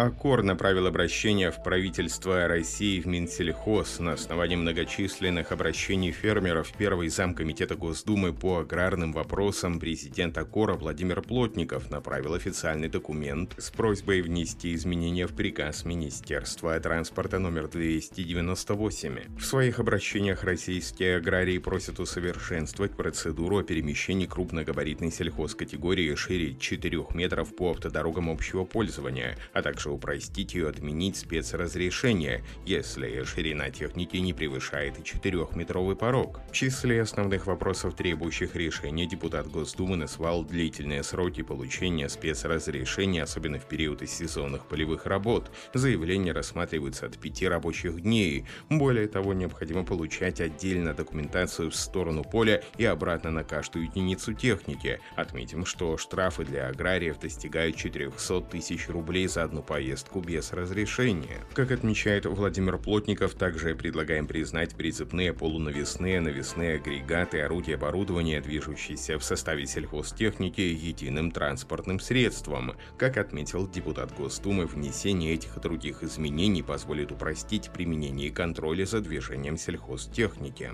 Аккор направил обращение в правительство России в Минсельхоз на основании многочисленных обращений фермеров. Первый замкомитета Госдумы по аграрным вопросам президент Аккора Владимир Плотников направил официальный документ с просьбой внести изменения в приказ Министерства транспорта номер 298. В своих обращениях российские аграрии просят усовершенствовать процедуру о перемещении крупногабаритной сельхозкатегории шире 4 метров по автодорогам общего пользования, а также также упростить и отменить спецразрешение, если ширина техники не превышает 4-метровый порог. В числе основных вопросов, требующих решения, депутат Госдумы назвал длительные сроки получения спецразрешения, особенно в период сезонных полевых работ. Заявления рассматриваются от 5 рабочих дней. Более того, необходимо получать отдельно документацию в сторону поля и обратно на каждую единицу техники. Отметим, что штрафы для аграриев достигают 400 тысяч рублей за одну поездку без разрешения. Как отмечает Владимир Плотников, также предлагаем признать прицепные полунавесные, навесные агрегаты, орудия оборудования, движущиеся в составе сельхозтехники, единым транспортным средством. Как отметил депутат Госдумы, внесение этих и других изменений позволит упростить применение контроля за движением сельхозтехники.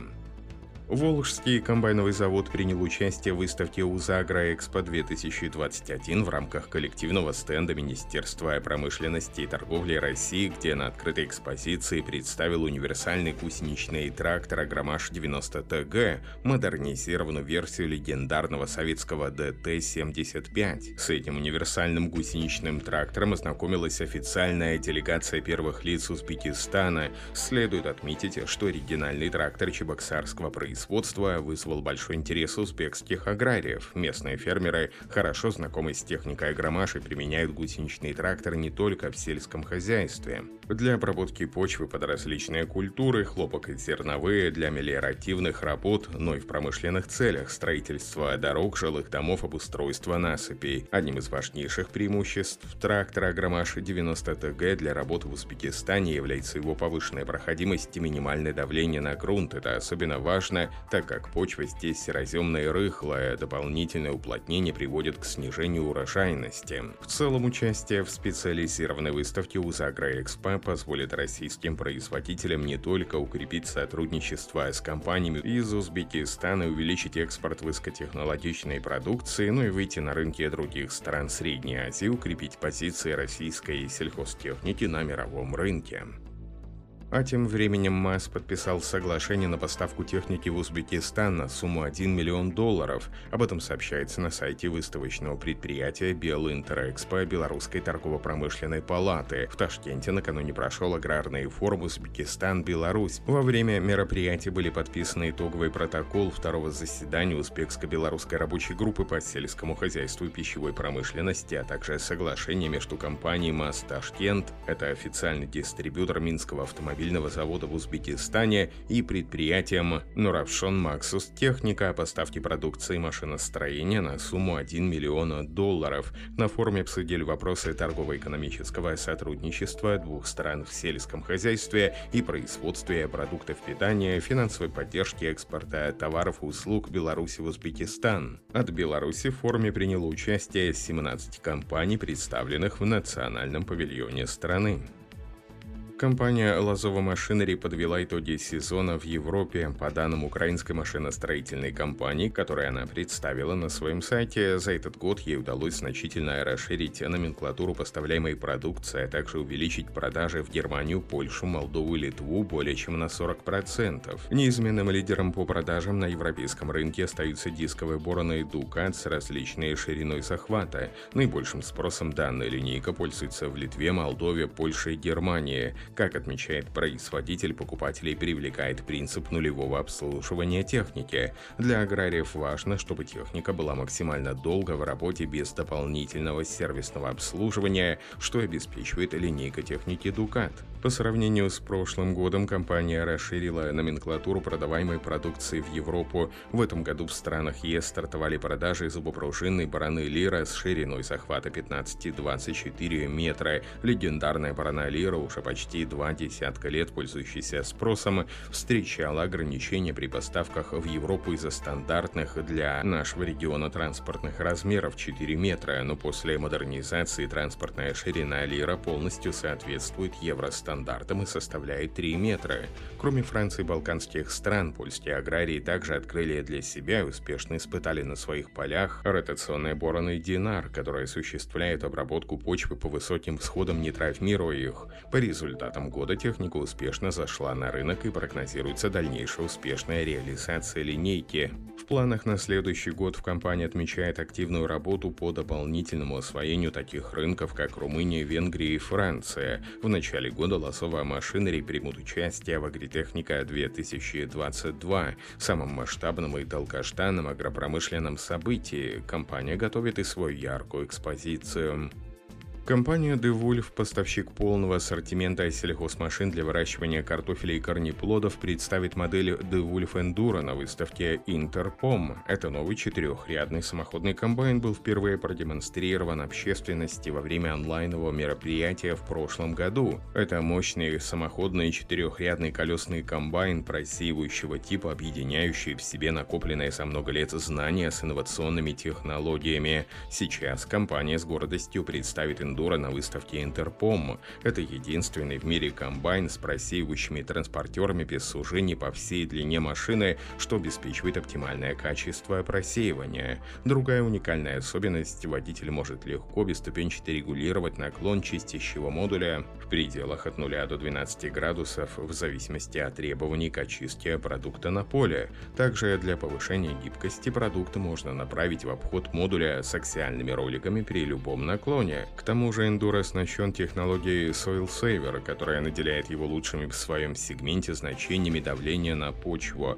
Волжский комбайновый завод принял участие в выставке УЗАГРОЭКСПО-2021 в рамках коллективного стенда Министерства промышленности и торговли России, где на открытой экспозиции представил универсальный гусеничный трактор Агромаш-90ТГ, модернизированную версию легендарного советского ДТ-75. С этим универсальным гусеничным трактором ознакомилась официальная делегация первых лиц Узбекистана. Следует отметить, что оригинальный трактор чебоксарского производства производства вызвал большой интерес узбекских аграриев. Местные фермеры, хорошо знакомы с техникой агромаши, применяют гусеничный трактор не только в сельском хозяйстве. Для обработки почвы под различные культуры, хлопок и зерновые, для мелиоративных работ, но и в промышленных целях, строительства дорог, жилых домов, обустройства насыпей. Одним из важнейших преимуществ трактора Агромаш 90 ТГ для работы в Узбекистане является его повышенная проходимость и минимальное давление на грунт. Это особенно важно так как почва здесь сероземная и рыхлая, дополнительное уплотнение приводит к снижению урожайности. В целом, участие в специализированной выставке Позволит российским производителям не только укрепить сотрудничество с компаниями из Узбекистана и увеличить экспорт высокотехнологичной продукции, но и выйти на рынки других стран Средней Азии, укрепить позиции российской сельхозтехники на мировом рынке. А тем временем МАС подписал соглашение на поставку техники в Узбекистан на сумму 1 миллион долларов. Об этом сообщается на сайте выставочного предприятия Белинтерэкспо Белорусской торгово-промышленной палаты. В Ташкенте накануне прошел аграрный форум Узбекистан-Беларусь. Во время мероприятия были подписаны итоговый протокол второго заседания Узбекско-белорусской рабочей группы по сельскому хозяйству и пищевой промышленности, а также соглашение между компанией МАС Ташкент, это официальный дистрибьютор Минского автомобиля автомобильного завода в Узбекистане и предприятием Нуравшон Максус Техника о поставке продукции машиностроения на сумму 1 миллиона долларов. На форуме обсудили вопросы торгово-экономического сотрудничества двух стран в сельском хозяйстве и производстве продуктов питания, финансовой поддержки экспорта товаров и услуг Беларуси в Узбекистан. От Беларуси в форуме приняло участие 17 компаний, представленных в национальном павильоне страны. Компания «Лазова Машинери» подвела итоги сезона в Европе. По данным украинской машиностроительной компании, которую она представила на своем сайте, за этот год ей удалось значительно расширить номенклатуру поставляемой продукции, а также увеличить продажи в Германию, Польшу, Молдову и Литву более чем на 40%. Неизменным лидером по продажам на европейском рынке остаются дисковые бороны Ducat с различной шириной захвата. Наибольшим спросом данная линейка пользуется в Литве, Молдове, Польше и Германии. Как отмечает производитель, покупателей привлекает принцип нулевого обслуживания техники. Для аграриев важно, чтобы техника была максимально долго в работе без дополнительного сервисного обслуживания, что обеспечивает линейка техники Ducat. По сравнению с прошлым годом компания расширила номенклатуру продаваемой продукции в Европу. В этом году в странах ЕС стартовали продажи зубопружинной бараны Лира с шириной захвата 15-24 метра. Легендарная барана Лира уже почти два десятка лет пользующаяся спросом, встречала ограничения при поставках в Европу из-за стандартных для нашего региона транспортных размеров 4 метра, но после модернизации транспортная ширина Лира полностью соответствует евростандартам стандартам и составляет 3 метра. Кроме Франции и балканских стран, польские аграрии также открыли для себя и успешно испытали на своих полях ротационные бороны Динар, которые осуществляют обработку почвы по высоким всходам, не травмируя их. По результатам года техника успешно зашла на рынок и прогнозируется дальнейшая успешная реализация линейки. В планах на следующий год в компании отмечает активную работу по дополнительному освоению таких рынков, как Румыния, Венгрия и Франция. В начале года Лосовая машинерий примут участие в Агритехника 2022, самом масштабном и долгожданном агропромышленном событии. Компания готовит и свою яркую экспозицию. Компания DeWolf, поставщик полного ассортимента сельхозмашин для выращивания картофеля и корнеплодов, представит модель DeWolf Enduro на выставке Interpom. Это новый четырехрядный самоходный комбайн был впервые продемонстрирован общественности во время онлайнового мероприятия в прошлом году. Это мощный самоходный четырехрядный колесный комбайн просеивающего типа, объединяющий в себе накопленные за много лет знания с инновационными технологиями. Сейчас компания с гордостью представит Enduro эндуро на выставке Интерпом. Это единственный в мире комбайн с просеивающими транспортерами без сужений по всей длине машины, что обеспечивает оптимальное качество просеивания. Другая уникальная особенность – водитель может легко бесступенчато регулировать наклон чистящего модуля в пределах от 0 до 12 градусов в зависимости от требований к очистке продукта на поле. Также для повышения гибкости продукта можно направить в обход модуля с аксиальными роликами при любом наклоне. К тому тому же Enduro оснащен технологией Soil Saver, которая наделяет его лучшими в своем сегменте значениями давления на почву,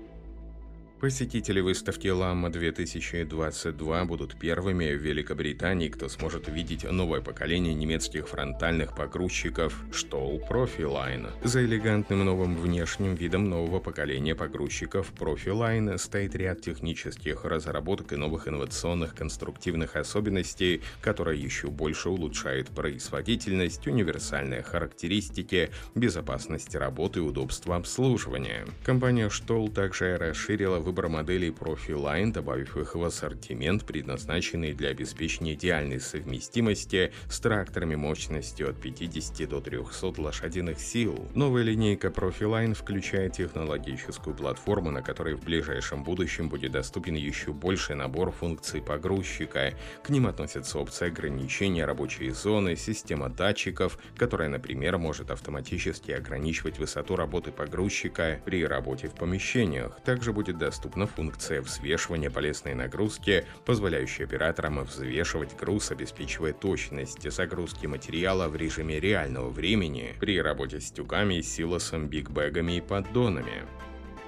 Посетители выставки Ламма 2022 будут первыми в Великобритании, кто сможет увидеть новое поколение немецких фронтальных погрузчиков Stoll Profiline. За элегантным новым внешним видом нового поколения погрузчиков Profiline стоит ряд технических разработок и новых инновационных конструктивных особенностей, которые еще больше улучшают производительность, универсальные характеристики, безопасность работы и удобство обслуживания. Компания Stoll также расширила выбор моделей Profiline, добавив их в ассортимент, предназначенный для обеспечения идеальной совместимости с тракторами мощностью от 50 до 300 лошадиных сил. Новая линейка Profiline включает технологическую платформу, на которой в ближайшем будущем будет доступен еще больший набор функций погрузчика. К ним относятся опции ограничения рабочей зоны, система датчиков, которая, например, может автоматически ограничивать высоту работы погрузчика при работе в помещениях. Также будет доступна доступна функция взвешивания полезной нагрузки, позволяющая операторам взвешивать груз, обеспечивая точность загрузки материала в режиме реального времени при работе с тюками, силосом, бигбэгами и поддонами.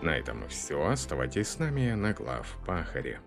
На этом все. Оставайтесь с нами на глав Пахаре.